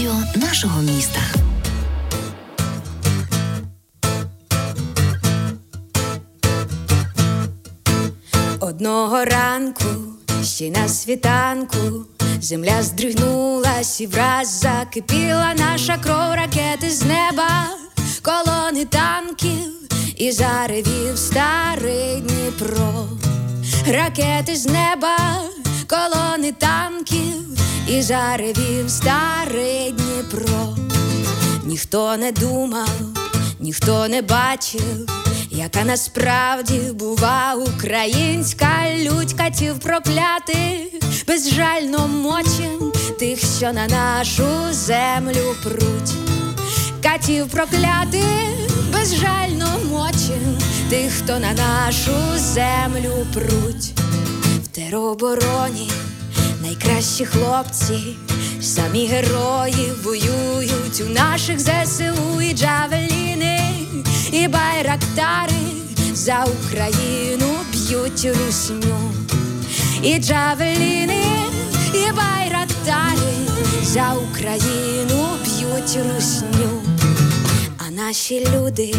радіо нашого міста. Одного ранку ще на світанку земля здригнулась і враз закипіла наша кров ракети з неба, колони танків і заревів старий Дніпро, ракети з неба, колони танків і заревів старий Дніпро. Ніхто не думав, ніхто не бачив, яка насправді бува українська лють катів проклятих, безжально мочим тих, що на нашу землю пруть, катів проклятих, безжально мочим тих, хто на нашу землю пруть, теробороні найкращі хлопці, самі герої воюють у наших ЗСУ і джавеліни, і байрактари за Україну б'ють русню, і джавеліни, і байрактари за Україну б'ють русню. А наші люди,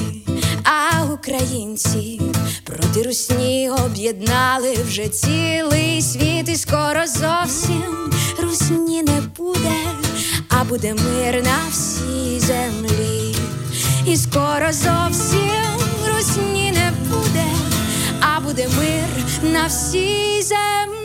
а українці проти русні об'єднали вже цілий світ, і скоро зовсім русні не буде, а буде мир на всій землі, і скоро зовсім русні не буде, а буде мир на всій землі.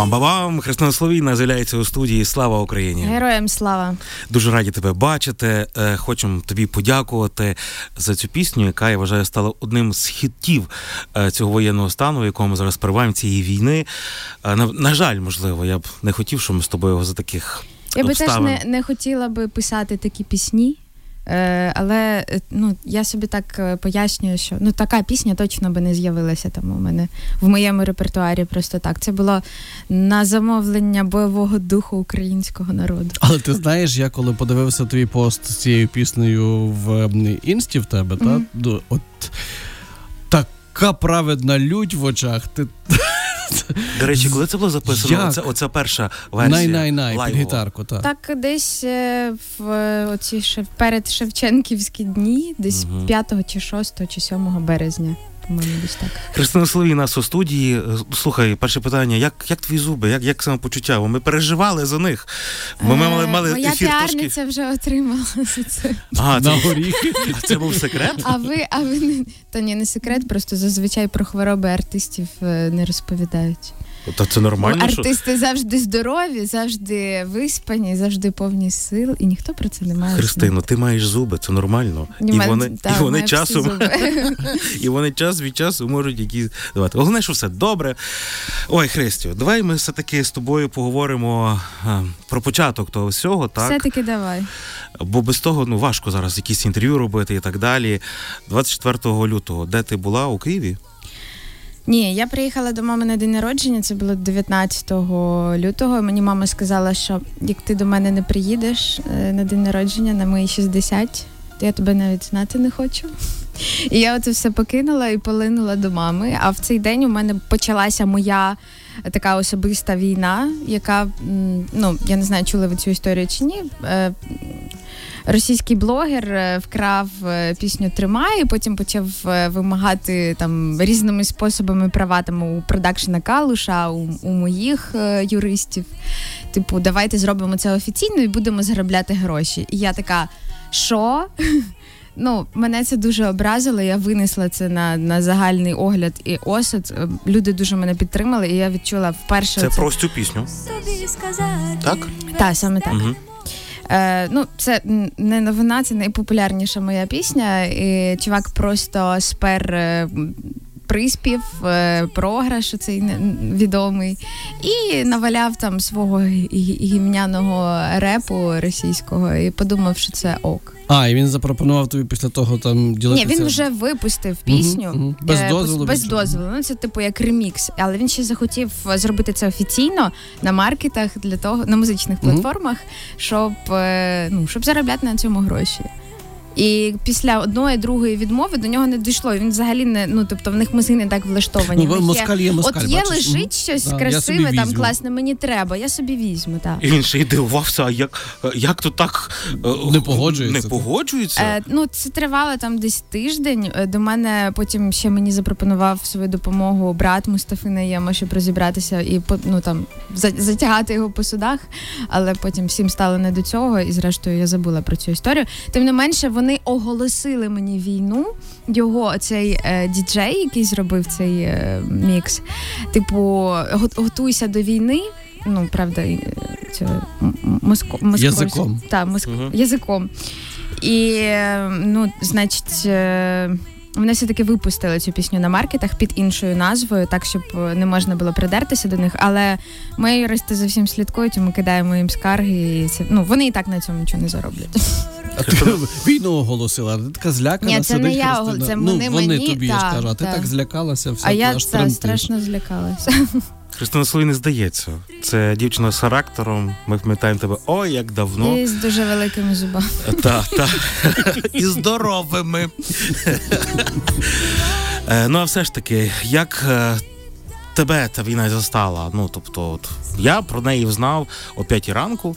Пам-бам! Христина Словійна з'являється у студії. Слава Україні! Героям слава! Дуже раді тебе бачити. Е, Хочемо тобі подякувати за цю пісню, яка я вважаю стала одним з хітів е, цього воєнного стану, в якому ми зараз перебуваємо цієї війни. Е, На, на жаль, можливо, я б не хотів, щоб ми з тобою за таких Я би теж не, не хотіла би писати такі пісні. Е, але е, ну, я собі так е, пояснюю, що ну така пісня точно би не з'явилася там у мене в моєму репертуарі. Просто так. Це було на замовлення бойового духу українського народу. Але ти знаєш, я коли подивився твій пост з цією піснею в інсті в тебе, та Мгм. до- от така праведна лють в очах. Ти До речі, коли це було записано? Як? Оце, оця перша версія. най-най-най під гітарку. Та. Так, десь е, в е, оці перед Шевченківські дні, десь угу. 5 чи 6 чи 7 березня, так. Христина Соловій нас у студії. Е, Слухай, перше питання: як, як твої зуби, як, як самопочуття? Бо Ми переживали за них. Ми мали, Е, мали Моя ефір трошки. піарниця вже отримала за це. А, це, це був секрет? А ви, а ви не та ні, не секрет, просто зазвичай про хвороби артистів е, не розповідають. Та це нормально, що Артисти завжди здорові, завжди виспані, завжди повні сил, і ніхто про це не має. Христино, ти маєш зуби, це нормально. І вони, мене- і вони часом і вони час від часу можуть якісь давати. Головне, що все добре. Ой, Христю, давай ми все-таки з тобою поговоримо а, про початок того всього, так? Все-таки давай. Бо без того ну важко зараз якісь інтерв'ю робити і так далі. 24 лютого, де ти була у Києві? Ні, я приїхала до мами на день народження, це було 19 лютого. Мені мама сказала, що як ти до мене не приїдеш е, на день народження на мої 60, то я тебе навіть знати не хочу. І я оце все покинула і полинула до мами. А в цей день у мене почалася моя така особиста війна, яка ну я не знаю, чули ви цю історію чи ні. Російський блогер е, вкрав е, пісню Тримай, і потім почав е, вимагати там різними способами права там у продакшена Калуша, у, у моїх юристів. Типу, давайте зробимо це офіційно і будемо заробляти гроші. І я така, що? Ну, мене це дуже образило. Я винесла це на, на загальний огляд і осуд. Люди дуже мене підтримали, і я відчула вперше Це оце- про цю пісню. Собі сказати. Так? Та, саме так. Угу. Е, ну, це не новина, це найпопулярніша моя пісня. І чувак просто спер е, приспів, е, програш цей відомий, і наваляв там свого гі- гі- гімняного репу російського і подумав, що це ок. А, і він запропонував тобі після того там Ні, він вже випустив пісню мгм. Без е, дозволу, Без без дозволу. Ну це типу як ремікс. Але він ще захотів зробити це офіційно на маркетах для того, на музичних платформах, щоб, е, ну, щоб заробляти на цьому гроші. І після одної другої відмови до нього не дійшло. Він взагалі не ну тобто в них мозги не так влаштовані. Ну, москаль є москаль, От є бачиш? лежить щось Да, красиве, там класне, мені треба. Я собі візьму. Так. І він ще й дивувався, а як, як то так е, Не погоджується, Не погоджується? Е, ну, це тривало там десь тиждень. Е, До мене потім ще мені запропонував свою допомогу брат Мустафи Наєма, щоб розібратися і ну, там, затягати його по судах. Але потім всім стало не до цього, і зрештою я забула про цю історію. Тим не менше, вони оголосили мені війну. Його цей е, діджей, який зробив цей е, мікс. Типу, готуйся до війни. Ну, правда, е, це м- м- моско, Язиком. Та, моско, угу. язиком. І, е, ну, значить, е, вони все-таки випустили цю пісню на маркетах під іншою назвою, так, щоб е, не можна було придертися до них. Але ми юристи за всім слідкують, і ми кидаємо їм скарги. І це, ну, вони і так на цьому нічого не зароблять. А ти війну оголосила, ти така злякана. Ні, це не я Христина. це ну, вони мені, тобі, я ж кажу, а ти та. так злякалася, все а я та, страшно злякалася. Христина Солі не здається. Це дівчина з характером. Ми пам'ятаємо тебе ой, як давно. І з дуже великими зубами. Та, та. І здоровими. Е, ну, а все ж таки, як е, тебе та війна застала? Ну, тобто, от, я про неї знав о 5 ранку,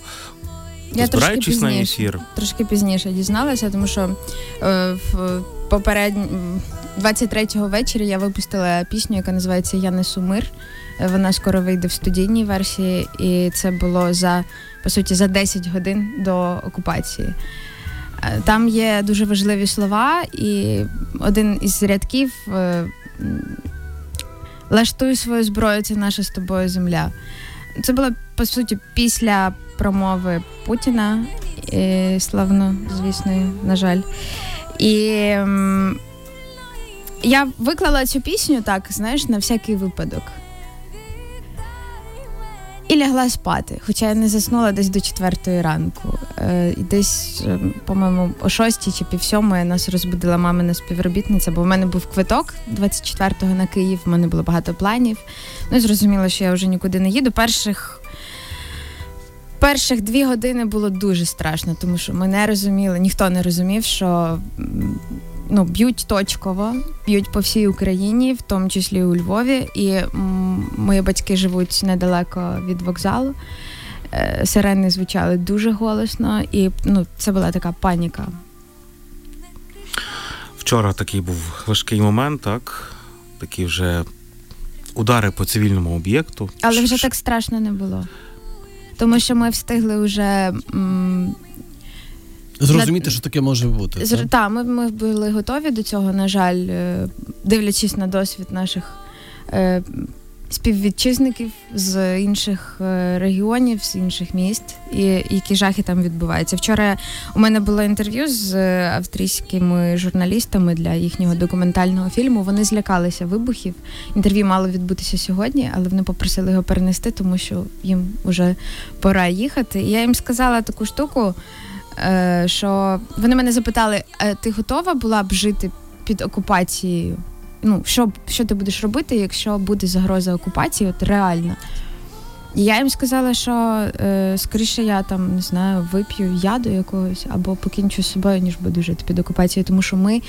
Я трошки збираючись на ефір. Трошки пізніше дізналася, тому що е, в попереднь 23-го вечора я випустила пісню, яка називається Я несу мир. Вона скоро вийде в студійній версії, і це було за по суті за 10 годин до окупації. Е, Там є дуже важливі слова, і один із рядків е, Лаштуй свою зброю, це наша з тобою земля. Це було по суті після промови Путіна, і, славно, звісно, на жаль. І я виклала цю пісню так, знаєш, на всякий випадок. І лягла спати, хоча я не заснула десь до четвертої ранку. Е, десь, е, по-моєму, о шостій чи пів сьомої нас розбудила мамина співробітниця, бо в мене був квиток 24-го на Київ, в мене було багато планів. Ну зрозуміло, що я вже нікуди не їду. Перших перших дві години було дуже страшно, тому що ми не розуміли, ніхто не розумів, що ну, б'ють точково, б'ють по всій Україні, в тому числі у Львові. І мої батьки живуть недалеко від вокзалу. Е, Сирени звучали дуже голосно, і ну, це була така паніка. Вчора такий був важкий момент, так? Такі вже удари по цивільному об'єкту. Але вже так страшно не було. Тому що ми встигли вже м, Зрозуміти, що таке може бути. З- так? Та, ми, ми були готові до цього, на жаль, е, дивлячись на досвід наших е, співвітчизників з інших е, регіонів, з інших міст, і які жахи там відбуваються. Вчора у мене було інтерв'ю з е, австрійськими журналістами для їхнього документального фільму. Вони злякалися вибухів. Інтерв'ю мало відбутися сьогодні, але вони попросили його перенести, тому що їм вже пора їхати. І я їм сказала таку штуку що вони мене запитали: «Е, ти готова була б жити під окупацією? Ну, що, що ти будеш робити, якщо буде загроза окупації, от реально? І я їм сказала, що е, скоріше я там не знаю, вип'ю яду якогось або покінчу з собою, ніж буду жити під окупацією, тому що ми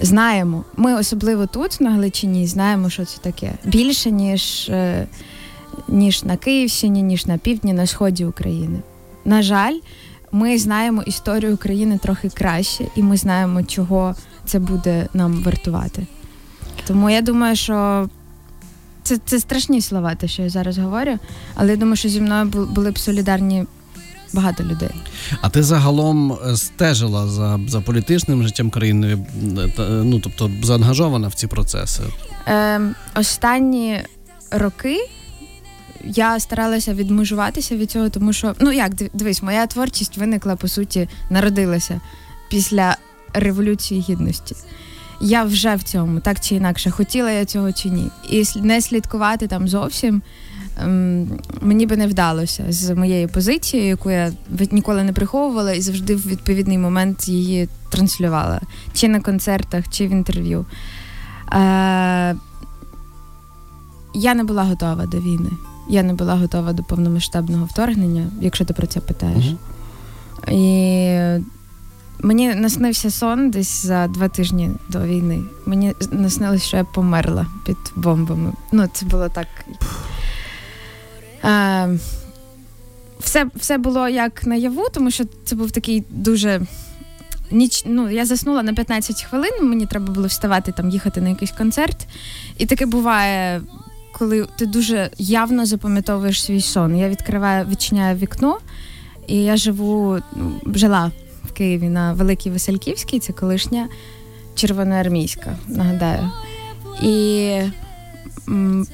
знаємо, ми особливо тут, на Галичині, знаємо, що це таке. Більше, ніж, е, ніж на Київщині, ніж на півдні, на сході України. На жаль, ми знаємо історію України трохи краще, і ми знаємо, чого це буде нам вартувати. Тому я думаю, що це, це страшні слова, те, що я зараз говорю, але я думаю, що зі мною були б солідарні багато людей. А ти загалом е, стежила за, за політичним життям країни, е, е, ну тобто заангажована в ці процеси. Е, останні роки я старалася відмежуватися від цього, тому що, ну як, дивись, моя творчість виникла, по суті, народилася після Революції Гідності. Я вже в цьому, так чи інакше, хотіла я цього чи ні. І не слідкувати там зовсім ем, мені би не вдалося з моєю позицією, яку я ніколи не приховувала і завжди в відповідний момент її транслювала. Чи на концертах, чи в інтерв'ю. Е, я не була готова до війни. Я не була готова до повномасштабного вторгнення, якщо ти про це питаєш. Мгм. І Мені наснився сон десь за два тижні до війни. Мені наснилось, що я померла під бомбами. Ну, це було так. Е, все все було як наяву, тому що це був такий дуже. Ніч, ну, Я заснула на 15 хвилин, мені треба було вставати, там, їхати на якийсь концерт. І таке буває, коли ти дуже явно запам'ятовуєш свій сон. Я відкриваю, відчиняю вікно, і я живу, ну, жила в Києві на Великій Васильківській, це колишня червоноармійська, нагадаю. І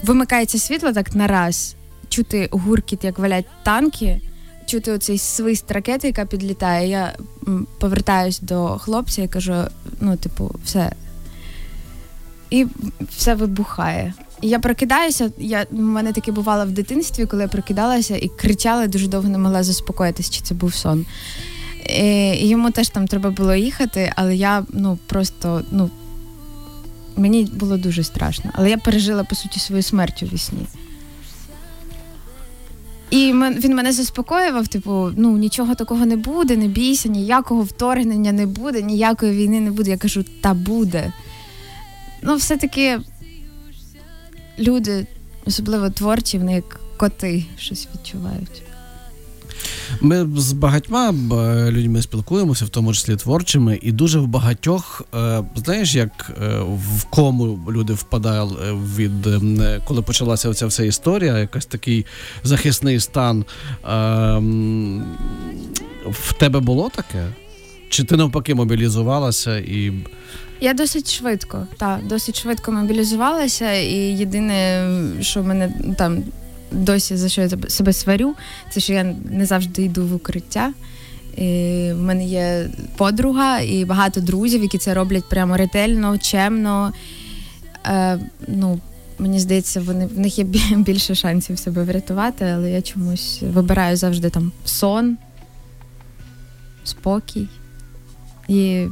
вимикається світло так нараз, чути гуркіт, як валять танки, чути оцей свист ракети, яка підлітає. Я повертаюсь до хлопця і кажу: ну, типу, все. І все вибухає. Я прокидаюся. Я у мене таке бувало в дитинстві, коли я прокидалася і кричала, дуже довго не могла заспокоїтися, чи це був сон. І Йому теж там треба було їхати, але я ну просто ну мені було дуже страшно. Але я пережила по суті свою смерть у вісні. І він мене заспокоював, типу, ну нічого такого не буде, не бійся, ніякого вторгнення не буде, ніякої війни не буде. Я кажу, та буде. Ну, все-таки люди, особливо творчі, вони як коти щось відчувають. Ми з багатьма е, людьми спілкуємося, в тому числі творчими, і дуже в багатьох, е, знаєш, як е, в кому люди впадали від коли почалася ця вся історія, якась такий захисний стан. В тебе було таке? Чи ти навпаки мобілізувалася і. Я досить швидко, так, досить швидко мобілізувалася, і єдине, що мене там досі за що я себе сварю, це що я не завжди йду в укриття. І В мене є подруга і багато друзів, які це роблять прямо ретельно, чемно. Е, ну, Мені здається, вони в них є більше шансів себе врятувати, але я чомусь вибираю завжди там сон, спокій і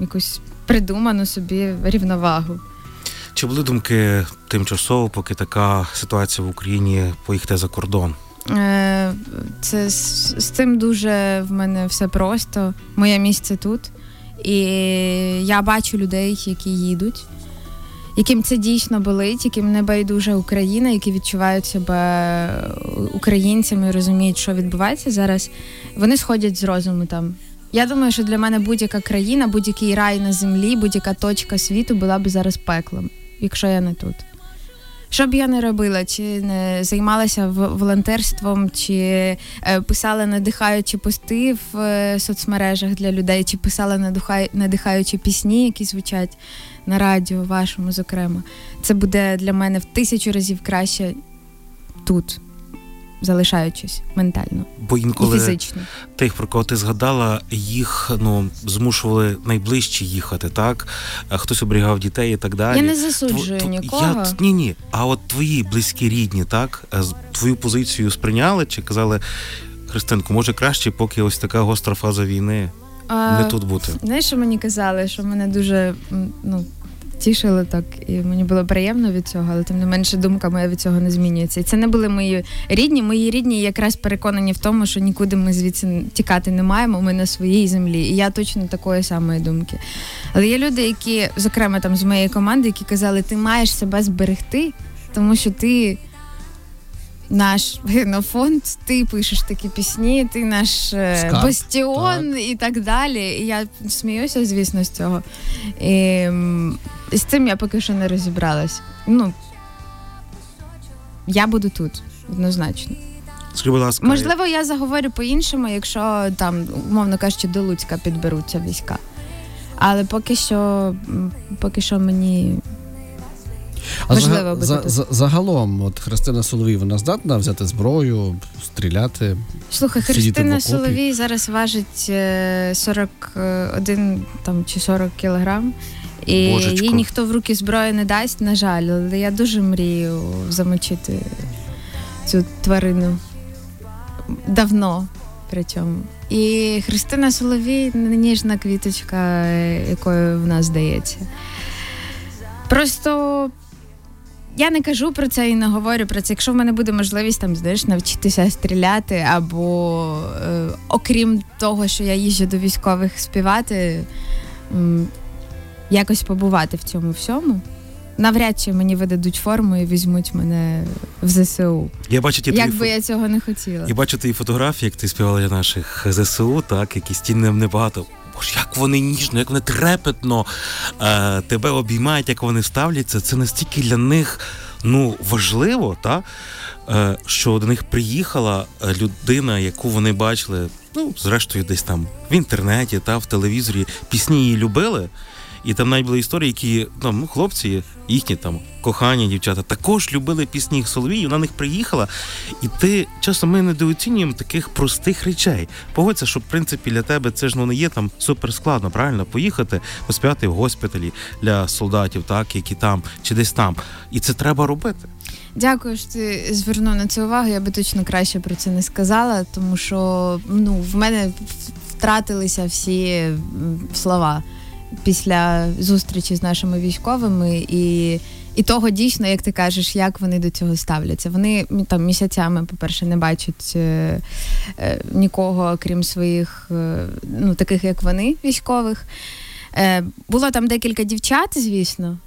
якусь придуману собі рівновагу. Чи були думки тимчасово, поки така ситуація в Україні поїхати за кордон? Е, це з, з цим дуже в мене все просто. Моє місце тут. І я бачу людей, які їдуть, яким це дійсно болить, яким не байдуже Україна, які відчувають себе українцями розуміють, що відбувається зараз. Вони сходять з розуму там. Я думаю, що для мене будь-яка країна, будь-який рай на землі, будь-яка точка світу була б зараз пеклом якщо я не тут. Що б я не робила, чи не займалася волонтерством, чи е, писала надихаючі пости в е, соцмережах для людей, чи писала надихаючі пісні, які звучать на радіо, вашому, зокрема, це буде для мене в тисячу разів краще тут залишаючись ментально Бо інколи і фізично. тих, про кого ти згадала, їх ну змушували найближче їхати, так хтось оберігав дітей і так далі. Я не засуджую Тв... нікого. Я... Ні, ні. А от твої близькі рідні, так е, твою позицію сприйняли чи казали Христинку, може краще, поки ось така гостра фаза війни. А, не тут бути. Знаєш, що мені казали, що мене дуже ну, тішило так, і мені було приємно від цього, але тим не менше думка моя від цього не змінюється. І це не були мої рідні. Мої рідні якраз переконані в тому, що нікуди ми звідси тікати не маємо. Ми на своїй землі. І я точно такої самої думки. Але є люди, які, зокрема, там з моєї команди, які казали, ти маєш себе зберегти, тому що ти наш генофонд, ти пишеш такі пісні, ти наш е, Скарб, бастіон так. і так далі. І я сміюся, звісно, з цього. І, З цим я поки що не розібралась. Ну, я буду тут, однозначно. Скажи, будь ласка, Можливо, я заговорю по-іншому, якщо там, умовно кажучи, до Луцька підберуться війська. Але поки що, поки що мені а Важливо за, за, за, загалом, от Христина Соловій, вона здатна взяти зброю, стріляти. Слухай, Христина Соловій зараз важить 41 е, там, чи 40 кілограм. І Божечко. їй ніхто в руки зброї не дасть, на жаль, але я дуже мрію замочити цю тварину давно при цьому. І Христина Соловій ніжна квіточка, якою в нас здається. Просто я не кажу про це і не говорю про це. Якщо в мене буде можливість там знаєш, навчитися стріляти, або е, окрім того, що я їжджу до військових співати, якось побувати в цьому всьому. Навряд чи мені видадуть форму і візьмуть мене в ЗСУ. Я бачу ті Як твої би я цього не хотіла. Я бачу твої фотографії, як ти співала для наших ЗСУ, так, які стільним небагато. Боже, як вони ніжно, як вони трепетно е, тебе обіймають, як вони ставляться. Це настільки для них ну, важливо, та, е, що до них приїхала е, людина, яку вони бачили, ну, зрештою, десь там в інтернеті та в телевізорі. Пісні її любили. І там навіть були історії, які там, ну, хлопці, їхні там кохані дівчата, також любили пісні Соловії, вона на них приїхала. І ти часто ми недооцінюємо таких простих речей. Погодься, що в принципі для тебе це ж ну не є там супер складно, правильно? Поїхати, поспівати в госпіталі для солдатів, так які там чи десь там. І це треба робити. Дякую, що ти звернув на це увагу. Я би точно краще про це не сказала, тому що ну, в мене втратилися всі слова після зустрічі з нашими військовими і. І того дійсно, як ти кажеш, як вони до цього ставляться. Вони там місяцями, по-перше, не бачать е, е, нікого, крім своїх, е, ну таких як вони, військових. Е, було там декілька дівчат, звісно,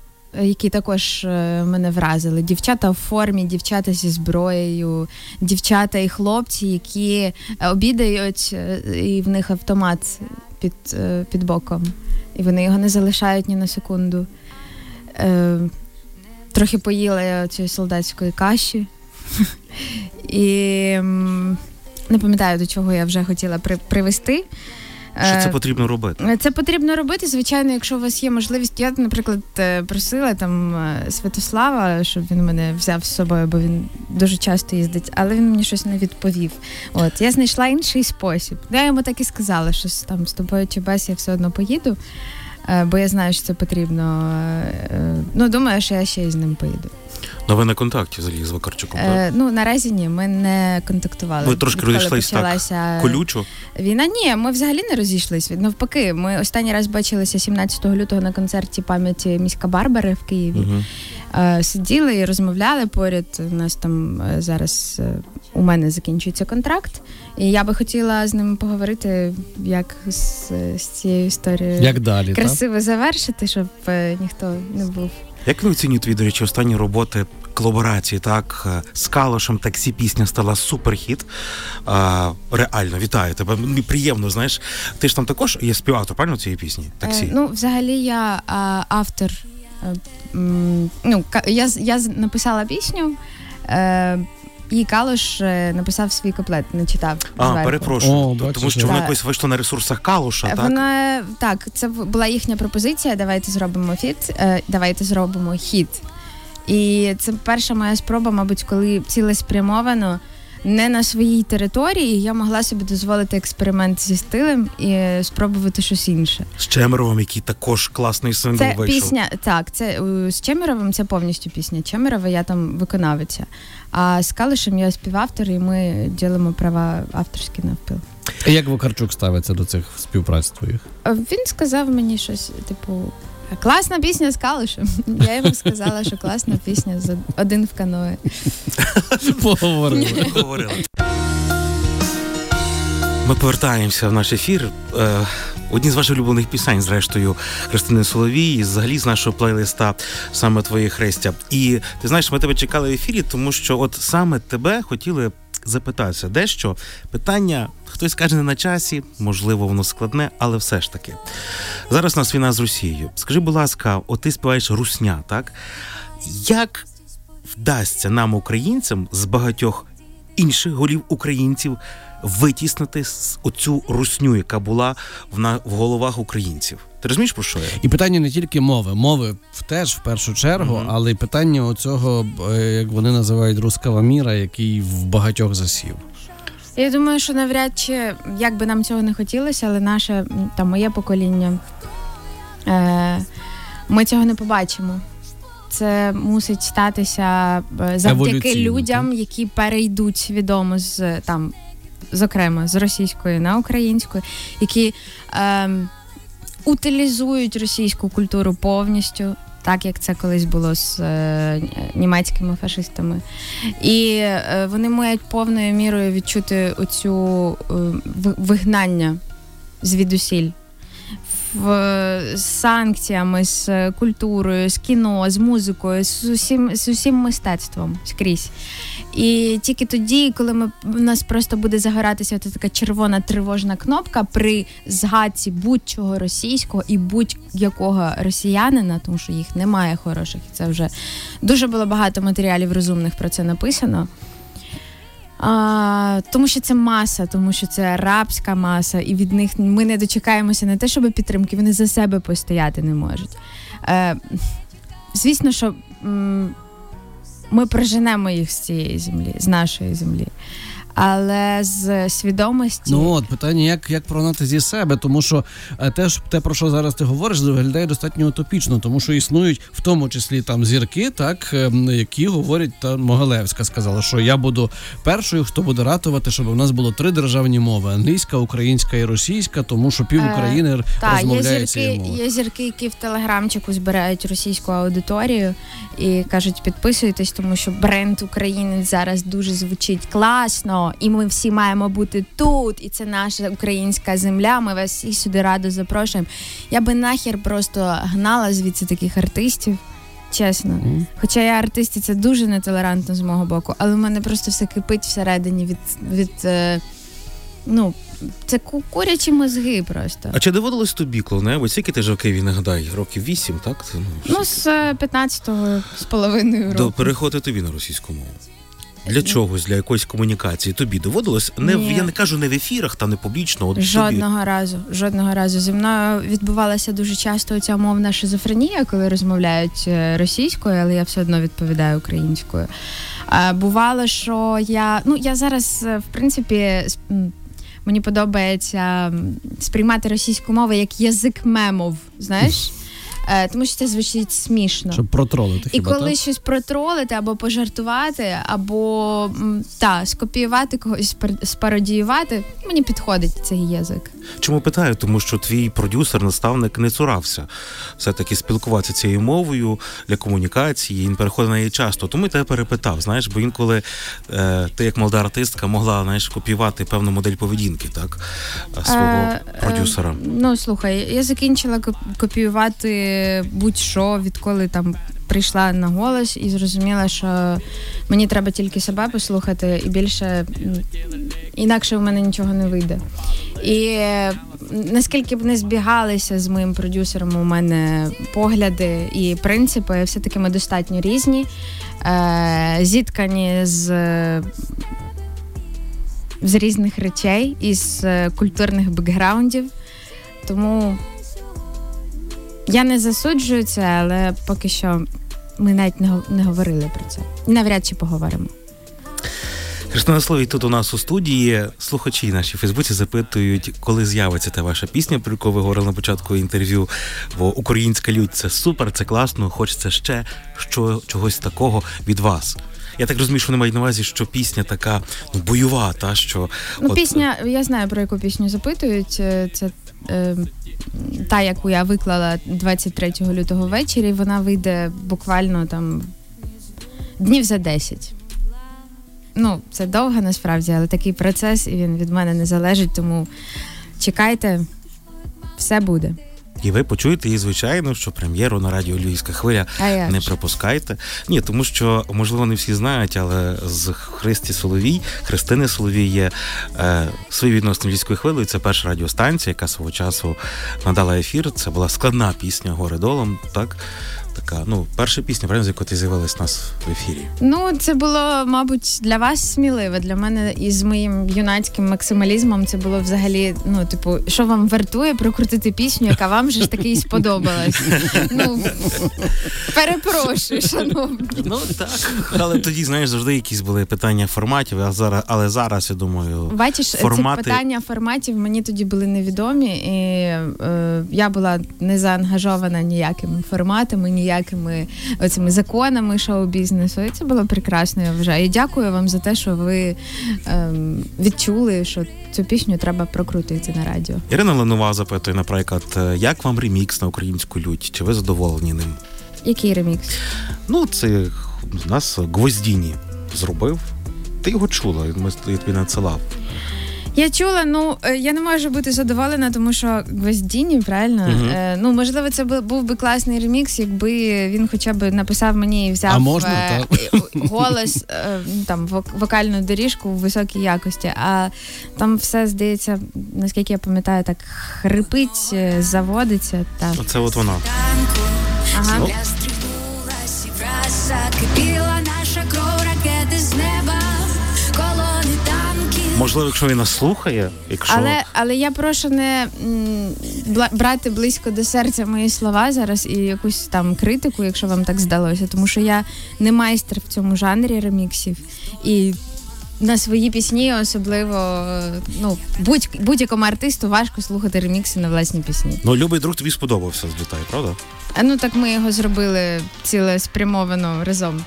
які також е, мене вразили. Дівчата в формі, дівчата зі зброєю, дівчата і хлопці, які е, обідають, е, і в них автомат під, під боком. І вони його не залишають ні на секунду. Трохи поїла цієї солдатської каші. І не пам'ятаю, до чого я вже хотіла при, привести. Що це Е, потрібно робити? це потрібно робити, звичайно, якщо у вас є можливість. Я, наприклад, е, просила там е, Святослава, щоб він мене взяв з собою, бо він дуже часто їздить, але він мені щось не відповів. От я знайшла інший спосіб. Я йому так і сказала, що там з тобою чи без я все одно поїду, бо я знаю, що це потрібно. Ну, думаю, що я ще й з ним поїду. Ну ви на контакті взагалі з Вакарчуком. так? Е, ну наразі ні, ми не контактували. Ви трошки Відколи розійшлись так Колючо. Війна ні, ми взагалі не розійшлись. Навпаки, ми останній раз бачилися 17 лютого на концерті пам'яті міська Барбари в Києві. Угу. Е, Сиділи і розмовляли поряд. У нас там е, зараз е, у мене закінчується контракт, і я би хотіла з ними поговорити, як з, з цією історією Як далі? так? красиво завершити, щоб е, ніхто не був. Як ви оцінюєте, від речі, останні роботи колаборації, так? е, З Калошем таксі пісня стала суперхіт. А, реально, вітаю тебе. Приємно, знаєш. Ти ж там також є співавтор, правильно цієї пісні? Таксі. Е, ну, взагалі, я а, автор. е, м, ну, я, я написала пісню. Е, і Калош е, написав свій куплет, не читав. а, зверху. перепрошую. О, бачу, Тому що воно якось вийшло на ресурсах Калоша. так? Вона так, це була їхня пропозиція. Давайте зробимо фіт, е, давайте зробимо хіт. І це перша моя спроба, мабуть, коли цілеспрямовано не на своїй території я могла собі дозволити експеримент зі стилем і спробувати щось інше. З Чемеровим, який також класний сингл Це вийшов. пісня, так, це е, з Чемеровим це повністю пісня. Чемерова я там виконавиця. А з Калишем я співавтор, і ми ділимо права авторські навпіл. Як Вакарчук ставиться до цих співпраць твоїх? Він сказав мені щось, типу, класна пісня з Калишем. Я йому сказала, що класна пісня з один в каное. Поговорили. Говорили. Ми повертаємося в наш ефір. Е, Одні з ваших улюблених пісень, зрештою, Христини Соловій, і взагалі з нашого плейлиста саме твоє хрестя. І ти знаєш, ми тебе чекали в ефірі, тому що от саме тебе хотіли запитатися дещо. Питання, хтось каже, не на часі, можливо, воно складне, але все ж таки. Зараз у нас війна з Росією. Скажи, будь ласка, от ти співаєш русня, так? Як вдасться нам, українцям, з багатьох інших голів українців витіснити оцю русню, яка була в головах українців? Ти розумієш про що я? І питання не тільки мови, мови теж в першу чергу, Мгм. але й питання оцього, е, як вони називають руского міра, який в багатьох засів. Я думаю, що навряд чи, як би нам цього не хотілося, але наше м, там моє покоління, е, ми цього не побачимо. Це мусить статися е, завдяки людям, які перейдуть свідомо з там, зокрема, з російської на українську, які ем, утилізують російську культуру повністю. так як це колись було з е, німецькими фашистами. І е, вони мають повною мірою відчути оцю е, вигнання звідусіль з санкціями, з культурою, з кіно, з музикою, з усім з усім мистецтвом скрізь. І тільки тоді, коли ми у нас просто буде загоратися така червона тривожна кнопка при згадці будь-чого російського і будь-якого росіянина, тому що їх немає хороших, і це вже дуже було багато матеріалів розумних про це написано. А, Тому що це маса, тому що це арабська маса, і від них ми не дочекаємося не те, щоб підтримки, вони за себе постояти не можуть. Е, Звісно, що м, ми проженемо їх з цієї землі, з нашої землі але з свідомості. Ну от питання, як як прогнати зі себе, тому що е, теж те, про що зараз ти говориш, виглядає достатньо утопічно, тому що існують в тому числі там зірки, так ем, які говорять та Могилевська сказала, що я буду першою, хто буде ратувати, щоб у нас було три державні мови: англійська, українська і російська, тому що пів е, України е, та, є зірки, Є зірки, які в телеграмчику збирають російську аудиторію і кажуть, підписуйтесь, тому що бренд України зараз дуже звучить класно і ми всі маємо бути тут, і це наша українська земля. Ми вас всі сюди радо запрошуємо. Я би нахер просто гнала звідси таких артистів. Чесно, mm. хоча я артисті, це дуже нетолерантно з мого боку, але в мене просто все кипить всередині від від е, ну це курячі мозги просто. А чи доводилось тобі клоунево? Скільки ти жив в Києві, нагадай, років вісім, так? Ну, ну з 15-го з половиною року. До переходити тобі на російську мову для чогось, для якоїсь комунікації тобі доводилось не в я не кажу не в ефірах, та не публічно. От жодного тобі. разу, жодного разу зі мною відбувалася дуже часто ця мовна шизофренія, коли розмовляють е, російською, але я все одно відповідаю українською. А бувало, що я ну я зараз е, в принципі. Мені подобається сприймати російську мову як язик мемов, знаєш. Е, тому що це звучить смішно. Щоб протролити. І хіба, коли так? щось протролити або пожартувати, або та скопіювати когось, спародіювати, мені підходить цей язик. Чому питаю? Тому що твій продюсер, наставник не цурався все-таки спілкуватися цією мовою для комунікації. Він переходить на її часто. Тому я тебе перепитав. Знаєш, бо інколи е, ти, як молода артистка, могла знаєш, копіювати певну модель поведінки, так свого е, продюсера. Е, ну слухай, я закінчила копіювати будь-що, відколи там прийшла на голос і зрозуміла, що мені треба тільки себе послухати, і більше інакше у мене нічого не вийде. І наскільки б не збігалися з моїм продюсером, у мене погляди і принципи, все-таки ми достатньо різні, е, зіткані з. З різних речей із культурних бекграундів, тому я не засуджую це, але поки що ми навіть не, не говорили про це. навряд чи поговоримо. Христина Словій тут у нас у студії. Слухачі наші в Фейсбуці запитують, коли з'явиться та ваша пісня, про яку ви говорили на початку інтерв'ю. Бо українська людь це супер, це класно. Хочеться ще що, чогось такого від вас. Я так розумію, що вони мають на увазі, що пісня така ну бойова, та що ну от... пісня. Я знаю про яку пісню запитують. Це е, та, яку я виклала 23 лютого ввечері, вона вийде буквально там днів за 10. Ну, це довго насправді, але такий процес, і він від мене не залежить, тому чекайте, все буде. І ви почуєте її, звичайно, що прем'єру на радіо Львівська хвиля не пропускайте. Ні, тому що можливо не всі знають, але з Христі Соловій, Христини Соловій є е, свої відносно Львівською хвилею. Це перша радіостанція, яка свого часу надала ефір. Це була складна пісня Горе долом. Так така, ну, перша пісня, правильно, з якої ти з'явилась нас в ефірі. Ну, це було, мабуть, для вас сміливе. Для мене із моїм юнацьким максималізмом це було взагалі, ну, типу, що вам вартує прокрутити пісню, яка вам же ж таки сподобалась. Ну, перепрошую, шановні. Ну так. Але тоді, знаєш, завжди якісь були питання форматів, а зараз, але зараз, я думаю, бачиш, формати... ці питання форматів мені тоді були невідомі, і е, я була не заангажована ніякими форматами, ніякими ніякими оцими законами шоу-бізнесу. І це було прекрасно. Я вважаю. І дякую вам за те, що ви ем, відчули, що цю пісню треба прокрутити на радіо. Ірина Ленова запитує, наприклад, як вам ремікс на українську лють? Чи ви задоволені ним? Який ремікс? Ну, це у нас Гвоздіні зробив. Ти його чула, ми тобі надсилав. Я чула, ну е, я не можу бути задоволена, тому що Гвоздіні, правильно? Е, ну, можливо, це був би класний ремікс, якби він хоча б написав мені і взяв А можна, е, так? голос, е, ну, там вокальну доріжку в високій якості. А там все здається, наскільки я пам'ятаю, так хрипить, е, заводиться. Так. Оце от вона. Ага. земля Можливо, якщо він нас слухає, якщо Але, але я прошу не брати близько до серця мої слова зараз і якусь там критику, якщо вам так здалося, тому що я не майстер в цьому жанрі реміксів. І на свої пісні, особливо ну, будь, будь-якому артисту важко слухати ремікси на власні пісні. ну любий друг тобі сподобався злітай, правда? А ну так ми його зробили цілеспрямовано разом.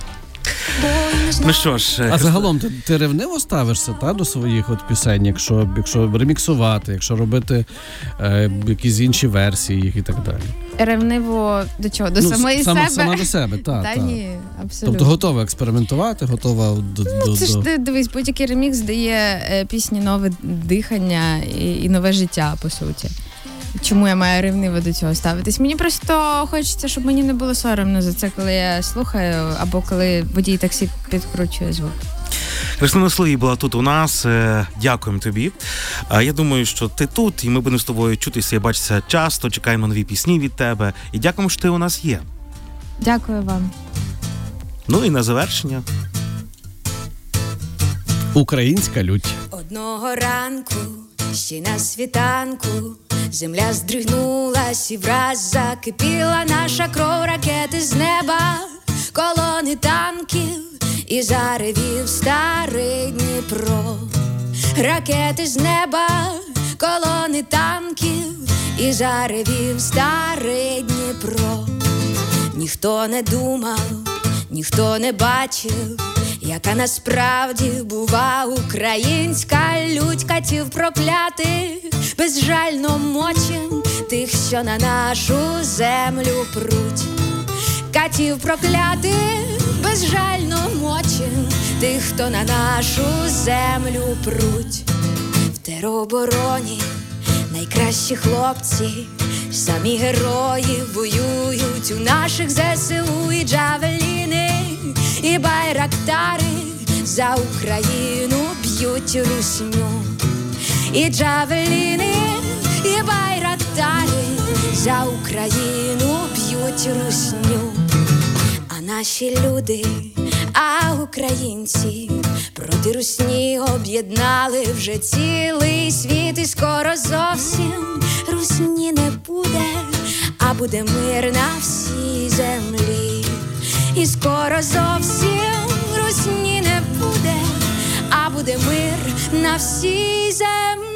Ну що ж, А загалом ти, ти ревниво ставишся та, до своїх от пісень, якщо, якщо реміксувати, якщо робити е, якісь інші версії їх і так далі. Ревниво до чого? До Ну, самої сама, себе. сама до себе, так. Та та. ні, абсолютно. Тобто готова експериментувати, готова до, до, Ну, це ж ти дивись, будь-який ремікс дає е, пісні нове дихання і, і нове життя, по суті. Чому я маю ревниво до цього ставитись? Мені просто хочеться, щоб мені не було соромно за це, коли я слухаю, або коли водій таксі підкручує звук. Христина Слої була тут у нас. Е, Дякуємо тобі. Я думаю, що ти тут, і ми будемо з тобою чутися і бачитися часто. Чекаємо нові пісні від тебе. І дякуємо, що ти у нас є. Дякую вам. Ну і на завершення. Українська лють. Одного ранку, ще на світанку, земля здригнулась і враз закипіла наша кров ракети з неба, колони танків і заревів старий Дніпро. Ракети з неба, колони танків і заревів старий Дніпро. Ніхто не думав, ніхто не бачив, яка насправді бува українська лють катів проклятих, безжально мочим тих, що на нашу землю пруть. Катів проклятих, безжально мочим тих, хто на нашу землю пруть. В теробороні найкращі хлопці, самі герої воюють у наших ЗСУ і джавеліни, і байрактари за Україну б'ють русню, і джавеліни, і байрактари за Україну б'ють русню. А наші люди, а українці проти русні об'єднали вже цілий світ, і скоро зовсім русні не буде, а буде мир на всій землі. І скоро зовсім русні не буде, а буде мир на всій землі.